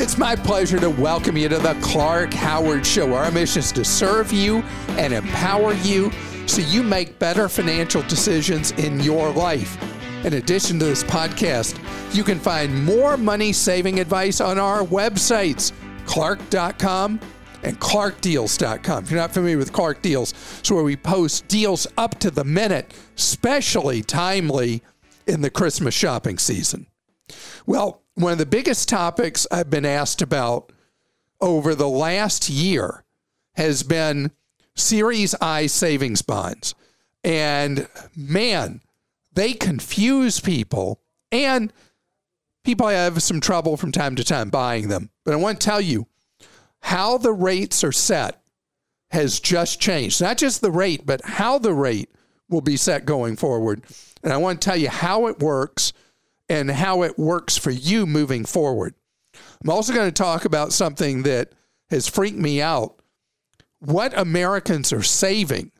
It's my pleasure to welcome you to the Clark Howard Show. Our mission is to serve you and empower you so you make better financial decisions in your life. In addition to this podcast, you can find more money saving advice on our websites, clark.com and clarkdeals.com. If you're not familiar with Clark Deals, it's where we post deals up to the minute, especially timely in the Christmas shopping season. Well, one of the biggest topics I've been asked about over the last year has been Series I savings bonds. And man, they confuse people and people have some trouble from time to time buying them. But I want to tell you how the rates are set has just changed. Not just the rate, but how the rate will be set going forward. And I want to tell you how it works and how it works for you moving forward. I'm also going to talk about something that has freaked me out. What Americans are saving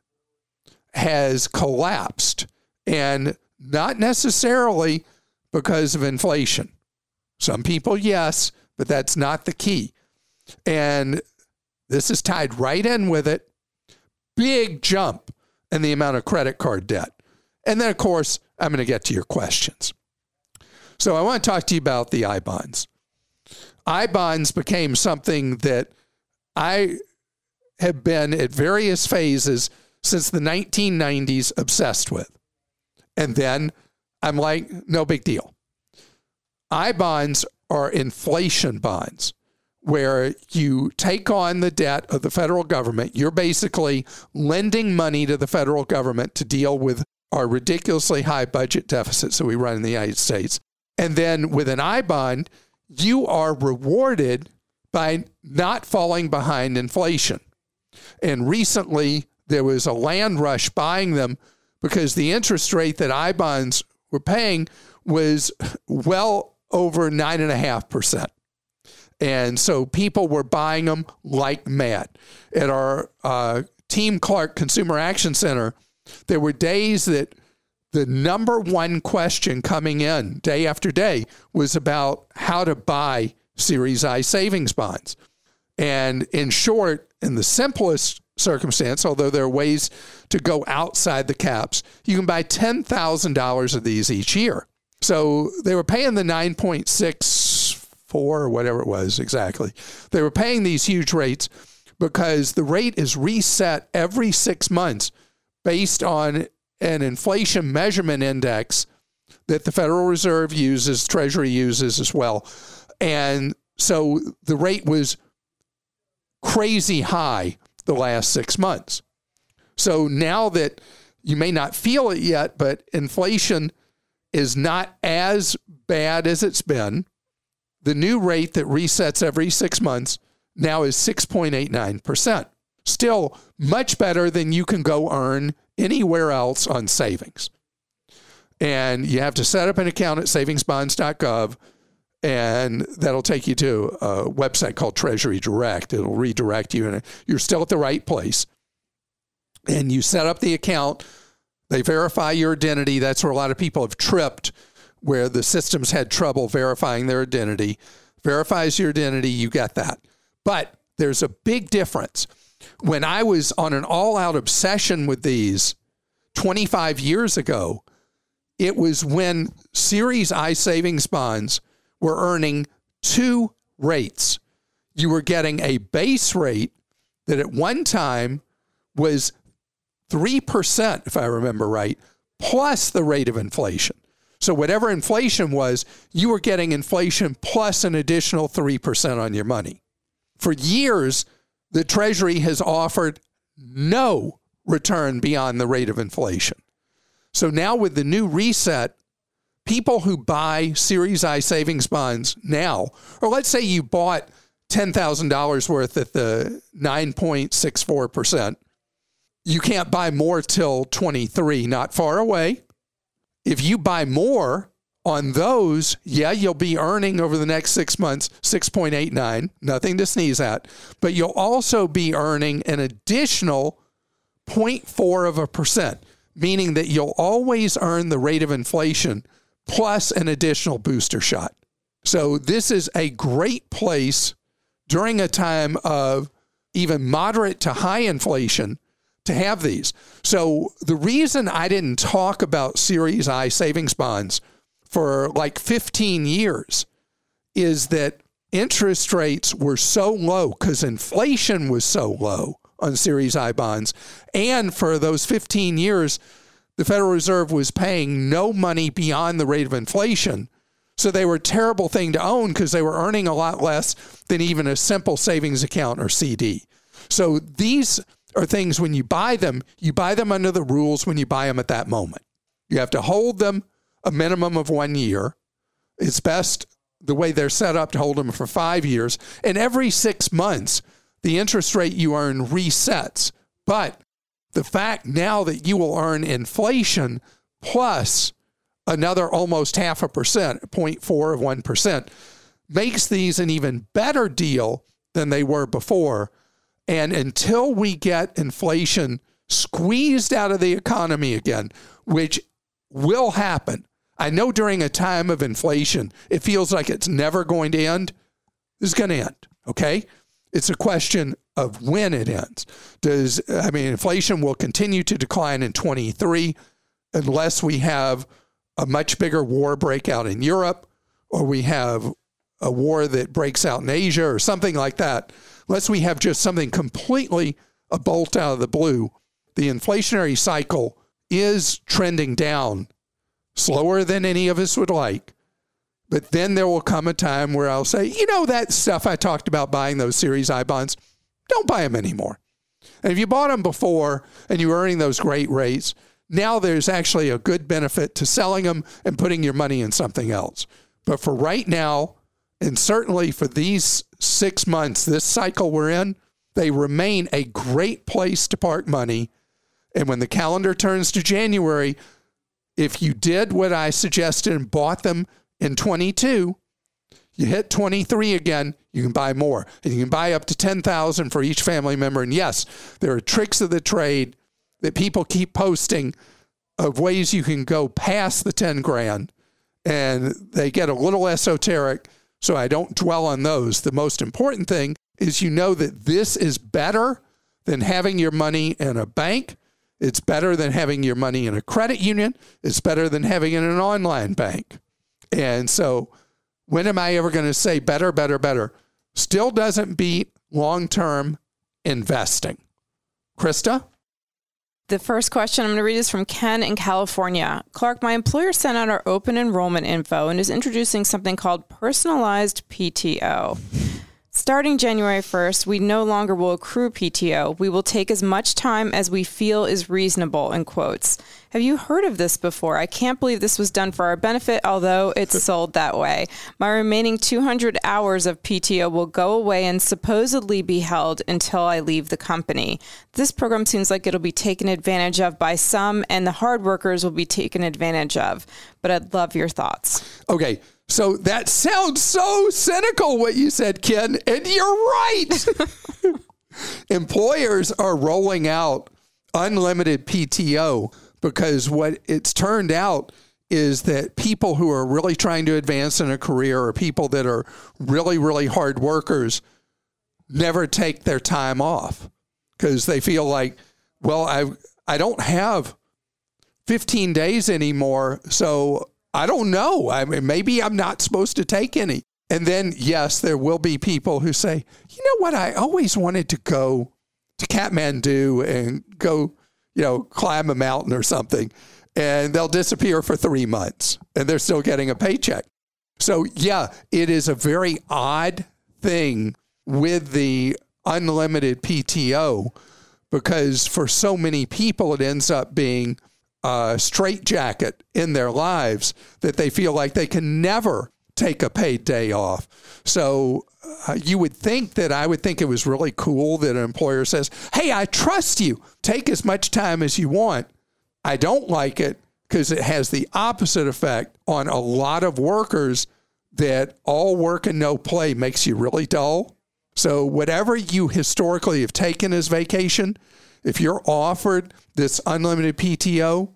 has collapsed, and not necessarily because of inflation. Some people, yes, but that's not the key. And this is tied right in with it. Big jump in the amount of credit card debt. And then, of course, I'm going to get to your questions. So I want to talk to you about the I bonds. I bonds became something that I have been at various phases since the 1990s obsessed with. And then I'm like, no big deal. I bonds are inflation bonds where you take on the debt of the federal government. You're basically lending money to the federal government to deal with our ridiculously high budget deficits that we run in the United States. And then with an I bond, you are rewarded by not falling behind inflation. And recently, there was a land rush buying them because the interest rate that I bonds were paying was well over 9.5%. And so people were buying them like mad. At our uh, Team Clark Consumer Action Center, there were days that the number one question coming in day after day was about how to buy Series I savings bonds. And in short, in the simplest circumstance, although there are ways to go outside the caps, you can buy $10,000 of these each year. So they were paying the 9.64 or whatever it was exactly. They were paying these huge rates because the rate is reset every six months based on an inflation measurement index that the Federal Reserve uses, Treasury uses as well. And so the rate was crazy high the last six months. So now that you may not feel it yet, but inflation is not as bad as it's been. The new rate that resets every six months now is 6.89%. Still much better than you can go earn anywhere else on savings. And you have to set up an account at savingsbonds.gov, and that'll take you to a website called Treasury Direct. It'll redirect you, and you're still at the right place. And you set up the account, they verify your identity. That's where a lot of people have tripped, where the systems had trouble verifying their identity. Verifies your identity, you get that. But there's a big difference when I was on an all out obsession with these 25 years ago, it was when Series I savings bonds were earning two rates. You were getting a base rate that at one time was 3%, if I remember right, plus the rate of inflation. So, whatever inflation was, you were getting inflation plus an additional 3% on your money. For years, the Treasury has offered no return beyond the rate of inflation. So now, with the new reset, people who buy Series I savings bonds now, or let's say you bought $10,000 worth at the 9.64%, you can't buy more till 23, not far away. If you buy more on those, yeah, you'll be earning over the next six months 6.89, nothing to sneeze at, but you'll also be earning an additional 0.4 of a percent, meaning that you'll always earn the rate of inflation plus an additional booster shot. So this is a great place during a time of even moderate to high inflation to have these. So the reason I didn't talk about Series I savings bonds for like 15 years is that interest rates were so low because inflation was so low on Series I bonds. And for those 15 years, the Federal Reserve was paying no money beyond the rate of inflation. So they were a terrible thing to own because they were earning a lot less than even a simple savings account or CD. So these are things when you buy them, you buy them under the rules when you buy them at that moment. You have to hold them a minimum of one year. It's best the way they're set up to hold them for five years. And every six months, the interest rate you earn resets. But the fact now that you will earn inflation plus another almost half a percent, 0.4 of 1%, makes these an even better deal than they were before and until we get inflation squeezed out of the economy again, which will happen, I know during a time of inflation, it feels like it's never going to end. It's going to end. Okay. It's a question of when it ends. Does, I mean, inflation will continue to decline in 23 unless we have a much bigger war breakout in Europe or we have a war that breaks out in Asia or something like that unless we have just something completely a bolt out of the blue, the inflationary cycle is trending down slower than any of us would like. But then there will come a time where I'll say, you know, that stuff I talked about buying those Series I bonds, don't buy them anymore. And if you bought them before and you were earning those great rates, now there's actually a good benefit to selling them and putting your money in something else. But for right now, and certainly for these six months, this cycle we're in, they remain a great place to park money. And when the calendar turns to January, if you did what I suggested and bought them in 22, you hit 23 again, you can buy more. And you can buy up to 10,000 for each family member. And yes, there are tricks of the trade that people keep posting of ways you can go past the 10 grand and they get a little esoteric so I don't dwell on those. The most important thing is you know that this is better than having your money in a bank. It's better than having your money in a credit union. It's better than having it in an online bank. And so, when am I ever going to say better, better, better? Still doesn't beat long term investing. Krista? The first question I'm going to read is from Ken in California. Clark, my employer sent out our open enrollment info and is introducing something called personalized PTO. Starting January 1st, we no longer will accrue PTO. We will take as much time as we feel is reasonable, in quotes. Have you heard of this before? I can't believe this was done for our benefit, although it's sold that way. My remaining 200 hours of PTO will go away and supposedly be held until I leave the company. This program seems like it'll be taken advantage of by some, and the hard workers will be taken advantage of. But I'd love your thoughts. Okay. So that sounds so cynical what you said, Ken, and you're right. Employers are rolling out unlimited PTO because what it's turned out is that people who are really trying to advance in a career or people that are really, really hard workers never take their time off because they feel like, well, I I don't have 15 days anymore, so I don't know. I mean, maybe I'm not supposed to take any. And then, yes, there will be people who say, you know what? I always wanted to go to Kathmandu and go, you know, climb a mountain or something. And they'll disappear for three months and they're still getting a paycheck. So, yeah, it is a very odd thing with the unlimited PTO because for so many people, it ends up being uh, straitjacket in their lives that they feel like they can never take a paid day off. So uh, you would think that I would think it was really cool that an employer says, Hey, I trust you. Take as much time as you want. I don't like it because it has the opposite effect on a lot of workers that all work and no play makes you really dull. So, whatever you historically have taken as vacation, if you're offered this unlimited PTO,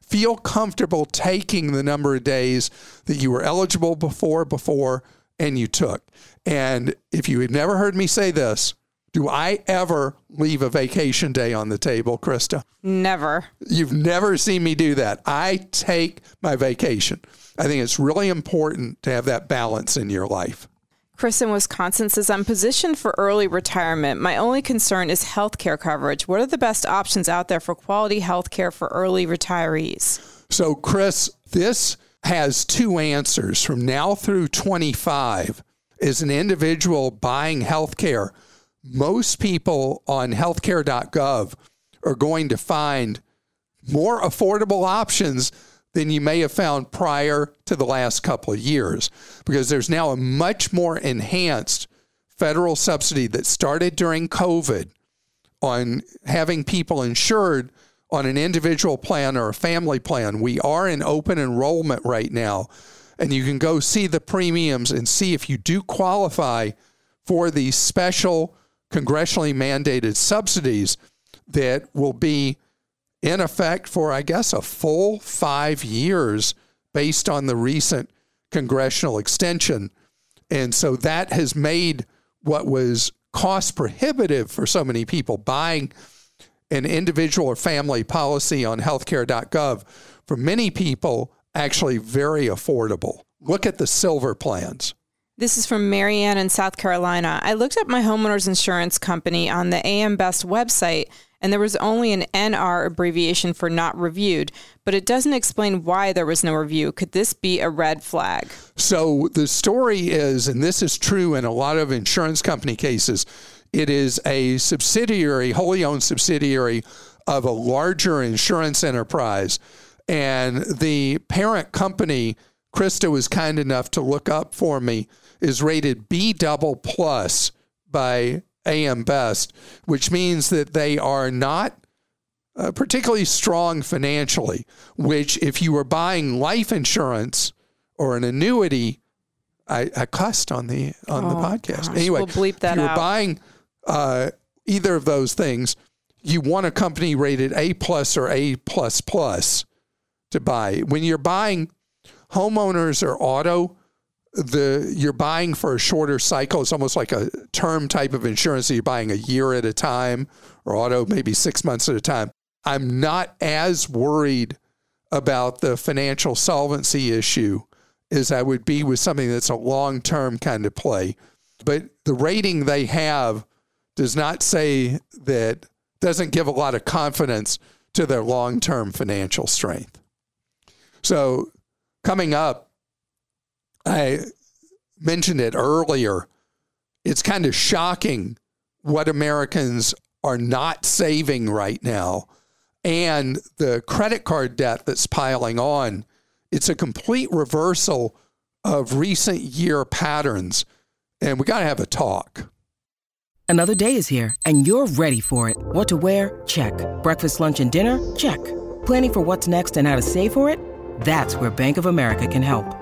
feel comfortable taking the number of days that you were eligible before before and you took. And if you had never heard me say this, do I ever leave a vacation day on the table, Krista? Never. You've never seen me do that. I take my vacation. I think it's really important to have that balance in your life. Chris in Wisconsin says, I'm positioned for early retirement. My only concern is health care coverage. What are the best options out there for quality health care for early retirees? So, Chris, this has two answers from now through 25. As an individual buying health care, most people on healthcare.gov are going to find more affordable options than you may have found prior to the last couple of years because there's now a much more enhanced federal subsidy that started during COVID on having people insured on an individual plan or a family plan. We are in open enrollment right now, and you can go see the premiums and see if you do qualify for these special congressionally mandated subsidies that will be in effect for, I guess, a full five years based on the recent congressional extension. And so that has made what was cost prohibitive for so many people buying an individual or family policy on healthcare.gov for many people actually very affordable. Look at the silver plans. This is from Marianne in South Carolina. I looked up my homeowner's insurance company on the AM Best website and there was only an NR abbreviation for not reviewed, but it doesn't explain why there was no review. Could this be a red flag? So the story is, and this is true in a lot of insurance company cases, it is a subsidiary, wholly owned subsidiary of a larger insurance enterprise. And the parent company, Krista was kind enough to look up for me, is rated B double plus by AM Best, which means that they are not uh, particularly strong financially. Which, if you were buying life insurance or an annuity, I, I cussed on the on oh, the podcast. Gosh, anyway, we'll bleep that if you were out. buying uh, either of those things, you want a company rated A plus or A plus plus to buy. When you're buying homeowners or auto, the you're buying for a shorter cycle. It's almost like a term type of insurance. that you're buying a year at a time, or auto maybe six months at a time. I'm not as worried about the financial solvency issue as I would be with something that's a long term kind of play. But the rating they have does not say that doesn't give a lot of confidence to their long term financial strength. So coming up I mentioned it earlier. It's kind of shocking what Americans are not saving right now and the credit card debt that's piling on. It's a complete reversal of recent year patterns. And we got to have a talk. Another day is here and you're ready for it. What to wear? Check. Breakfast, lunch, and dinner? Check. Planning for what's next and how to save for it? That's where Bank of America can help.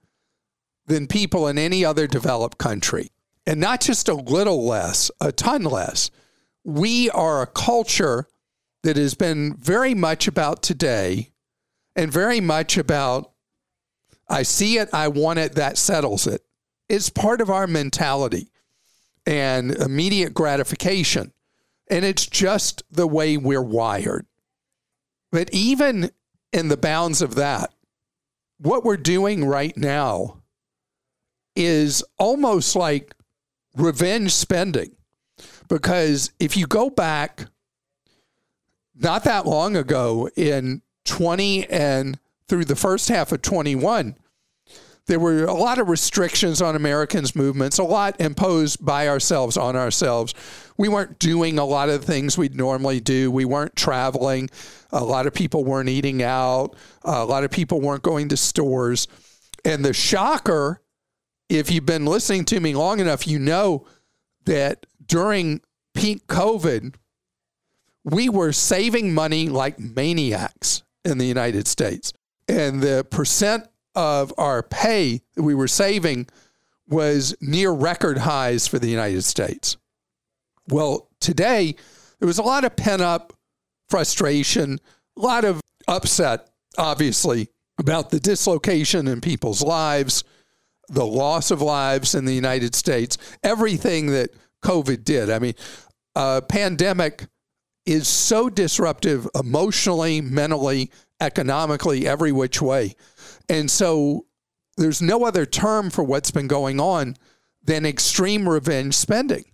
than people in any other developed country. And not just a little less, a ton less. We are a culture that has been very much about today and very much about I see it, I want it, that settles it. It's part of our mentality and immediate gratification. And it's just the way we're wired. But even in the bounds of that, what we're doing right now is almost like revenge spending. Because if you go back not that long ago in 20 and through the first half of 21, there were a lot of restrictions on Americans' movements, a lot imposed by ourselves on ourselves. We weren't doing a lot of things we'd normally do. We weren't traveling. A lot of people weren't eating out. a lot of people weren't going to stores. And the shocker, if you've been listening to me long enough, you know that during peak COVID, we were saving money like maniacs in the United States. And the percent of our pay that we were saving was near record highs for the United States. Well, today, there was a lot of pent up frustration, a lot of upset, obviously, about the dislocation in people's lives, the loss of lives in the United States, everything that COVID did. I mean, a pandemic is so disruptive emotionally, mentally, economically, every which way. And so there's no other term for what's been going on than extreme revenge spending.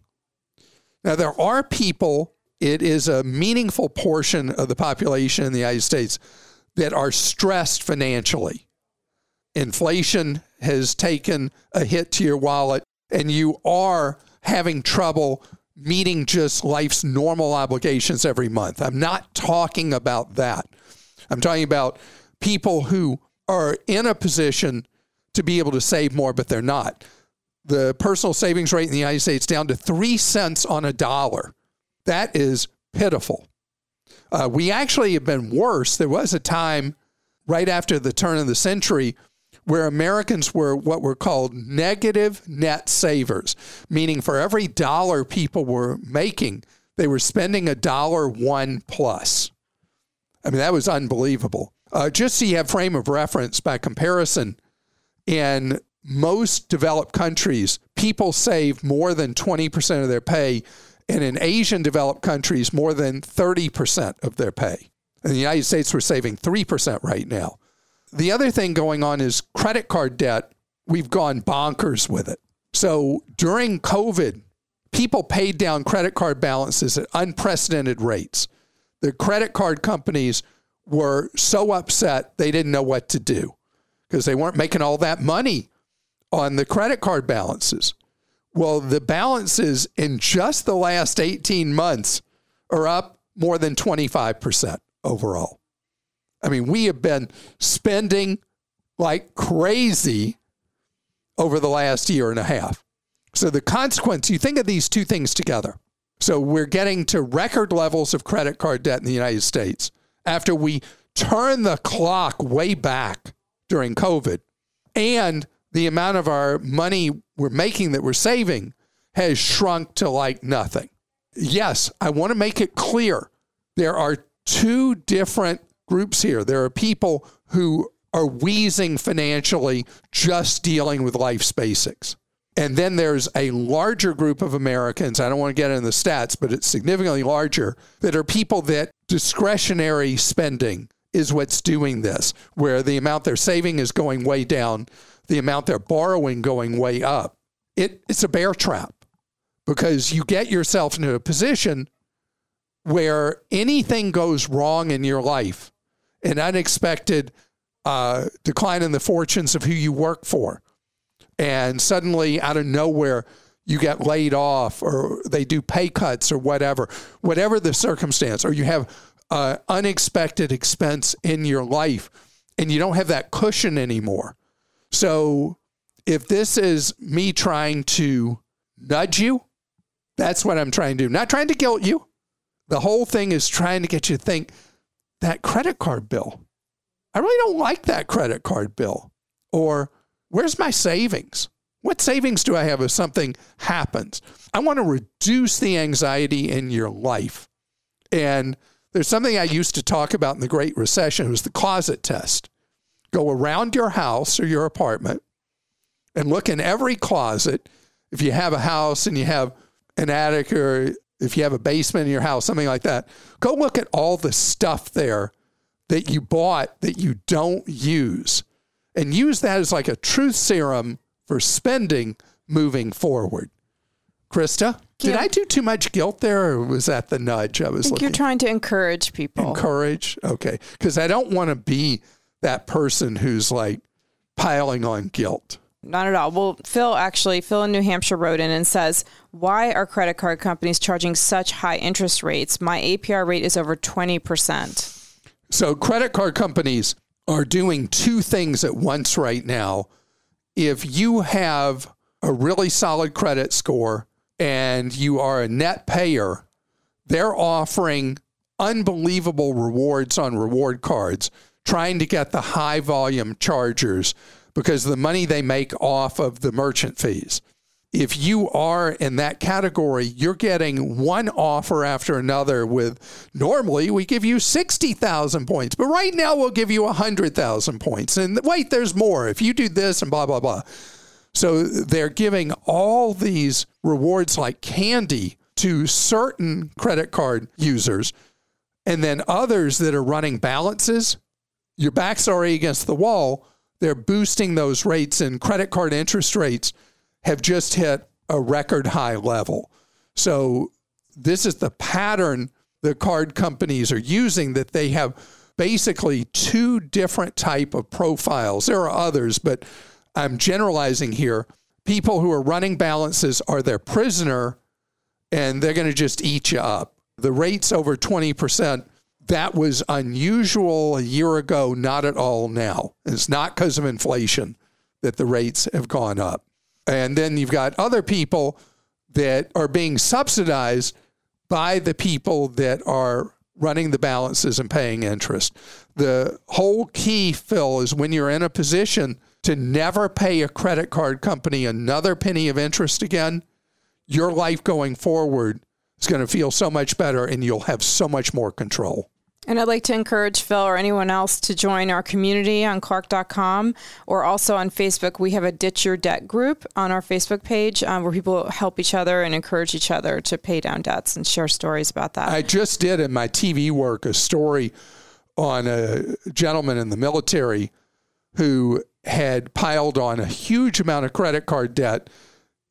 Now, there are people, it is a meaningful portion of the population in the United States that are stressed financially. Inflation has taken a hit to your wallet, and you are having trouble meeting just life's normal obligations every month. I'm not talking about that. I'm talking about people who are in a position to be able to save more, but they're not. The personal savings rate in the United States down to three cents on a dollar. That is pitiful. Uh, we actually have been worse. There was a time right after the turn of the century where Americans were what were called negative net savers, meaning for every dollar people were making, they were spending a dollar one plus. I mean, that was unbelievable. Uh, just so you have frame of reference by comparison, in most developed countries, people save more than 20% of their pay, and in Asian developed countries, more than 30% of their pay. In the United States, we're saving 3% right now. The other thing going on is credit card debt. We've gone bonkers with it. So during COVID, people paid down credit card balances at unprecedented rates. The credit card companies were so upset they didn't know what to do because they weren't making all that money on the credit card balances. Well, the balances in just the last 18 months are up more than 25% overall. I mean, we have been spending like crazy over the last year and a half. So the consequence, you think of these two things together. So we're getting to record levels of credit card debt in the United States after we turn the clock way back during COVID. And the amount of our money we're making that we're saving has shrunk to like nothing. Yes, I want to make it clear there are two different groups here. There are people who are wheezing financially just dealing with life's basics. And then there's a larger group of Americans, I don't want to get into the stats, but it's significantly larger, that are people that discretionary spending is what's doing this, where the amount they're saving is going way down, the amount they're borrowing going way up. It, it's a bear trap because you get yourself into a position where anything goes wrong in your life an unexpected uh, decline in the fortunes of who you work for. And suddenly, out of nowhere, you get laid off or they do pay cuts or whatever, whatever the circumstance, or you have uh, unexpected expense in your life and you don't have that cushion anymore. So, if this is me trying to nudge you, that's what I'm trying to do. Not trying to guilt you. The whole thing is trying to get you to think that credit card bill. I really don't like that credit card bill. Or where's my savings? What savings do I have if something happens? I want to reduce the anxiety in your life. And there's something I used to talk about in the Great Recession. It was the closet test. Go around your house or your apartment and look in every closet. If you have a house and you have an attic or if you have a basement in your house, something like that, go look at all the stuff there that you bought that you don't use and use that as like a truth serum for spending moving forward. Krista, did Yeah. I do too much guilt there, or was that the nudge I was I think looking? you're trying to encourage people. Encourage, okay, because I don't want to be that person who's like piling on guilt. Not at all. Well, Phil actually, Phil in New Hampshire wrote in and says, Why are credit card companies charging such high interest rates? My APR rate is over 20%. So credit card companies are doing two things at once right now. If you have a really solid credit score and you are a net payer, they're offering unbelievable rewards on reward cards, trying to get the high volume chargers because the money they make off of the merchant fees. If you are in that category, you're getting one offer after another with normally we give you 60,000 points, but right now we'll give you 100,000 points. And wait, there's more. If you do this and blah, blah, blah. So they're giving all these rewards like candy to certain credit card users. And then others that are running balances, your back's already against the wall. They're boosting those rates, and credit card interest rates have just hit a record high level. So this is the pattern the card companies are using that they have basically two different type of profiles. There are others, but I'm generalizing here. People who are running balances are their prisoner and they're going to just eat you up. The rates over 20%, that was unusual a year ago, not at all now. It's not because of inflation that the rates have gone up. And then you've got other people that are being subsidized by the people that are running the balances and paying interest. The whole key, Phil, is when you're in a position to never pay a credit card company another penny of interest again, your life going forward is going to feel so much better and you'll have so much more control. And I'd like to encourage Phil or anyone else to join our community on Clark.com or also on Facebook. We have a Ditch Your Debt group on our Facebook page um, where people help each other and encourage each other to pay down debts and share stories about that. I just did in my TV work a story on a gentleman in the military who had piled on a huge amount of credit card debt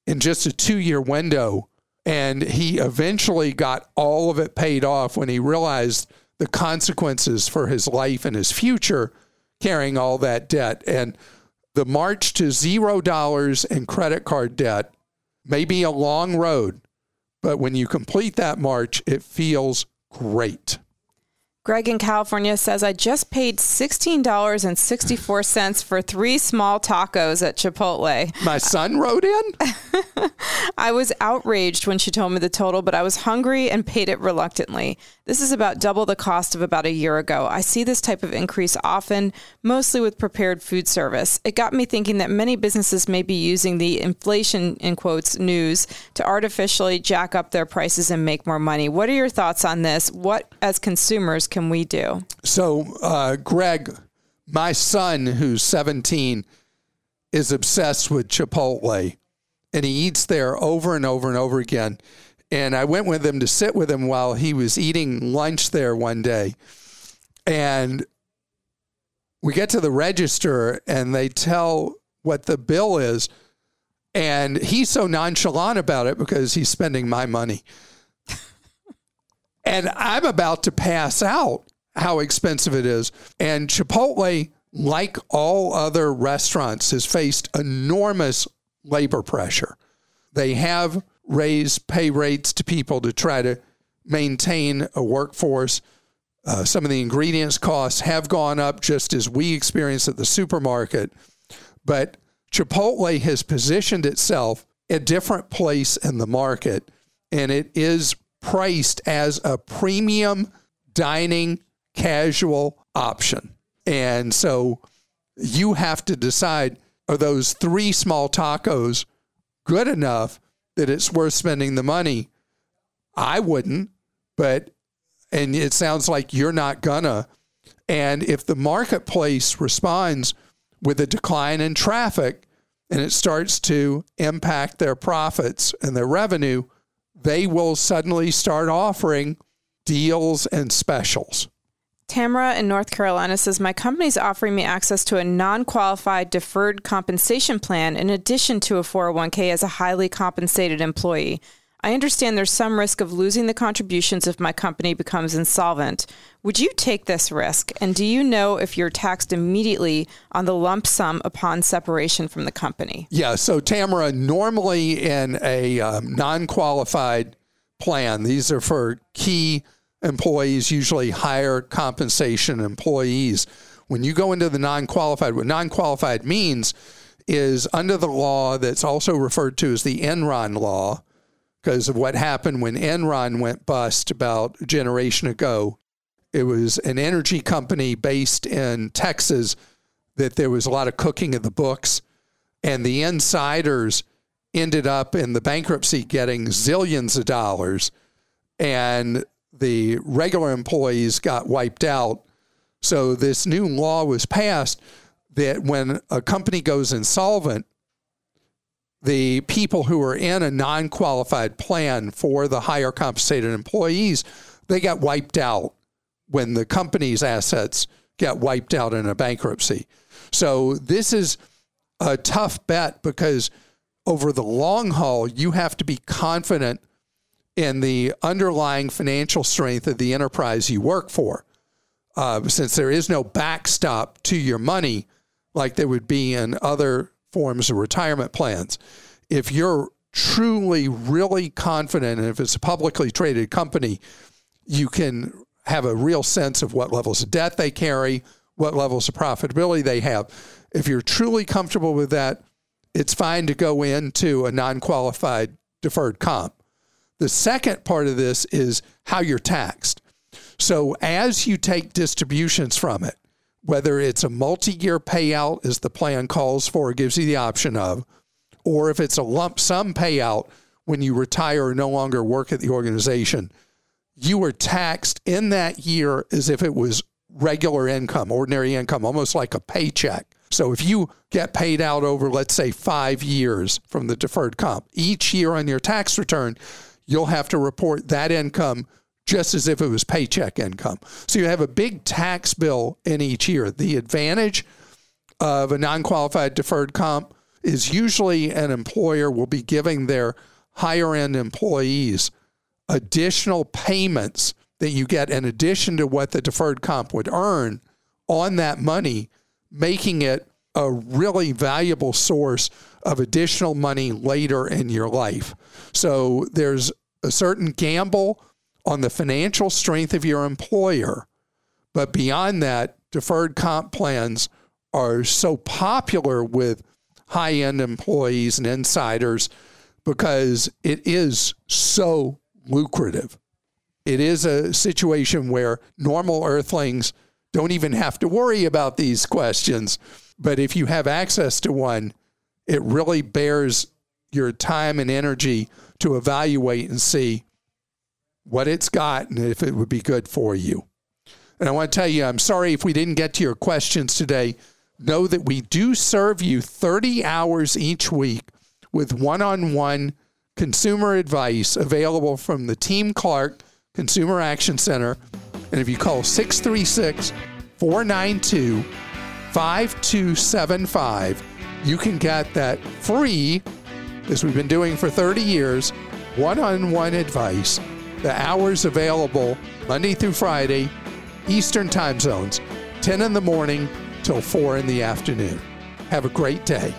in just a two year window. And he eventually got all of it paid off when he realized the consequences for his life and his future carrying all that debt. And the march to zero dollars in credit card debt may be a long road, but when you complete that march, it feels great. Greg in California says, I just paid $16.64 for three small tacos at Chipotle. My son wrote in. I was outraged when she told me the total, but I was hungry and paid it reluctantly. This is about double the cost of about a year ago. I see this type of increase often, mostly with prepared food service. It got me thinking that many businesses may be using the inflation, in quotes, news to artificially jack up their prices and make more money. What are your thoughts on this? What, as consumers, can we do? So, uh, Greg, my son, who's 17, is obsessed with Chipotle and he eats there over and over and over again. And I went with him to sit with him while he was eating lunch there one day. And we get to the register and they tell what the bill is. And he's so nonchalant about it because he's spending my money. And I'm about to pass out how expensive it is. And Chipotle, like all other restaurants, has faced enormous labor pressure. They have raised pay rates to people to try to maintain a workforce. Uh, some of the ingredients costs have gone up just as we experience at the supermarket. But Chipotle has positioned itself a different place in the market, and it is priced as a premium dining casual option. And so you have to decide are those three small tacos good enough that it's worth spending the money? I wouldn't, but, and it sounds like you're not gonna. And if the marketplace responds with a decline in traffic and it starts to impact their profits and their revenue, they will suddenly start offering deals and specials. Tamara in North Carolina says My company's offering me access to a non qualified deferred compensation plan in addition to a 401k as a highly compensated employee. I understand there's some risk of losing the contributions if my company becomes insolvent. Would you take this risk? And do you know if you're taxed immediately on the lump sum upon separation from the company? Yeah. So, Tamara, normally in a um, non qualified plan, these are for key employees, usually higher compensation employees. When you go into the non qualified, what non qualified means is under the law that's also referred to as the Enron law because of what happened when Enron went bust about a generation ago. It was an energy company based in Texas that there was a lot of cooking of the books, and the insiders ended up in the bankruptcy getting zillions of dollars, and the regular employees got wiped out. So, this new law was passed that when a company goes insolvent, the people who are in a non qualified plan for the higher compensated employees, they got wiped out when the company's assets get wiped out in a bankruptcy. So this is a tough bet because over the long haul, you have to be confident in the underlying financial strength of the enterprise you work for. Uh, since there is no backstop to your money like there would be in other forms of retirement plans. If you're truly, really confident, and if it's a publicly traded company, you can have a real sense of what levels of debt they carry, what levels of profitability they have. If you're truly comfortable with that, it's fine to go into a non qualified deferred comp. The second part of this is how you're taxed. So, as you take distributions from it, whether it's a multi year payout, as the plan calls for, gives you the option of, or if it's a lump sum payout when you retire or no longer work at the organization, you are taxed in that year as if it was regular income, ordinary income, almost like a paycheck. So if you get paid out over, let's say, five years from the deferred comp, each year on your tax return, you'll have to report that income just as if it was paycheck income. So you have a big tax bill in each year. The advantage of a non qualified deferred comp is usually an employer will be giving their higher end employees additional payments that you get in addition to what the deferred comp would earn on that money, making it a really valuable source of additional money later in your life. So there's a certain gamble on the financial strength of your employer. But beyond that, deferred comp plans are so popular with high end employees and insiders because it is so lucrative. It is a situation where normal earthlings don't even have to worry about these questions. But if you have access to one, it really bears your time and energy to evaluate and see what it's got and if it would be good for you. And I want to tell you, I'm sorry if we didn't get to your questions today know that we do serve you 30 hours each week with one on one consumer advice available from the Team Clark Consumer Action Center. And if you call 636 492 5275, you can get that free, as we've been doing for 30 years, one on one advice. The hours available Monday through Friday, Eastern time zones, 10 in the morning till 4 in the afternoon. Have a great day.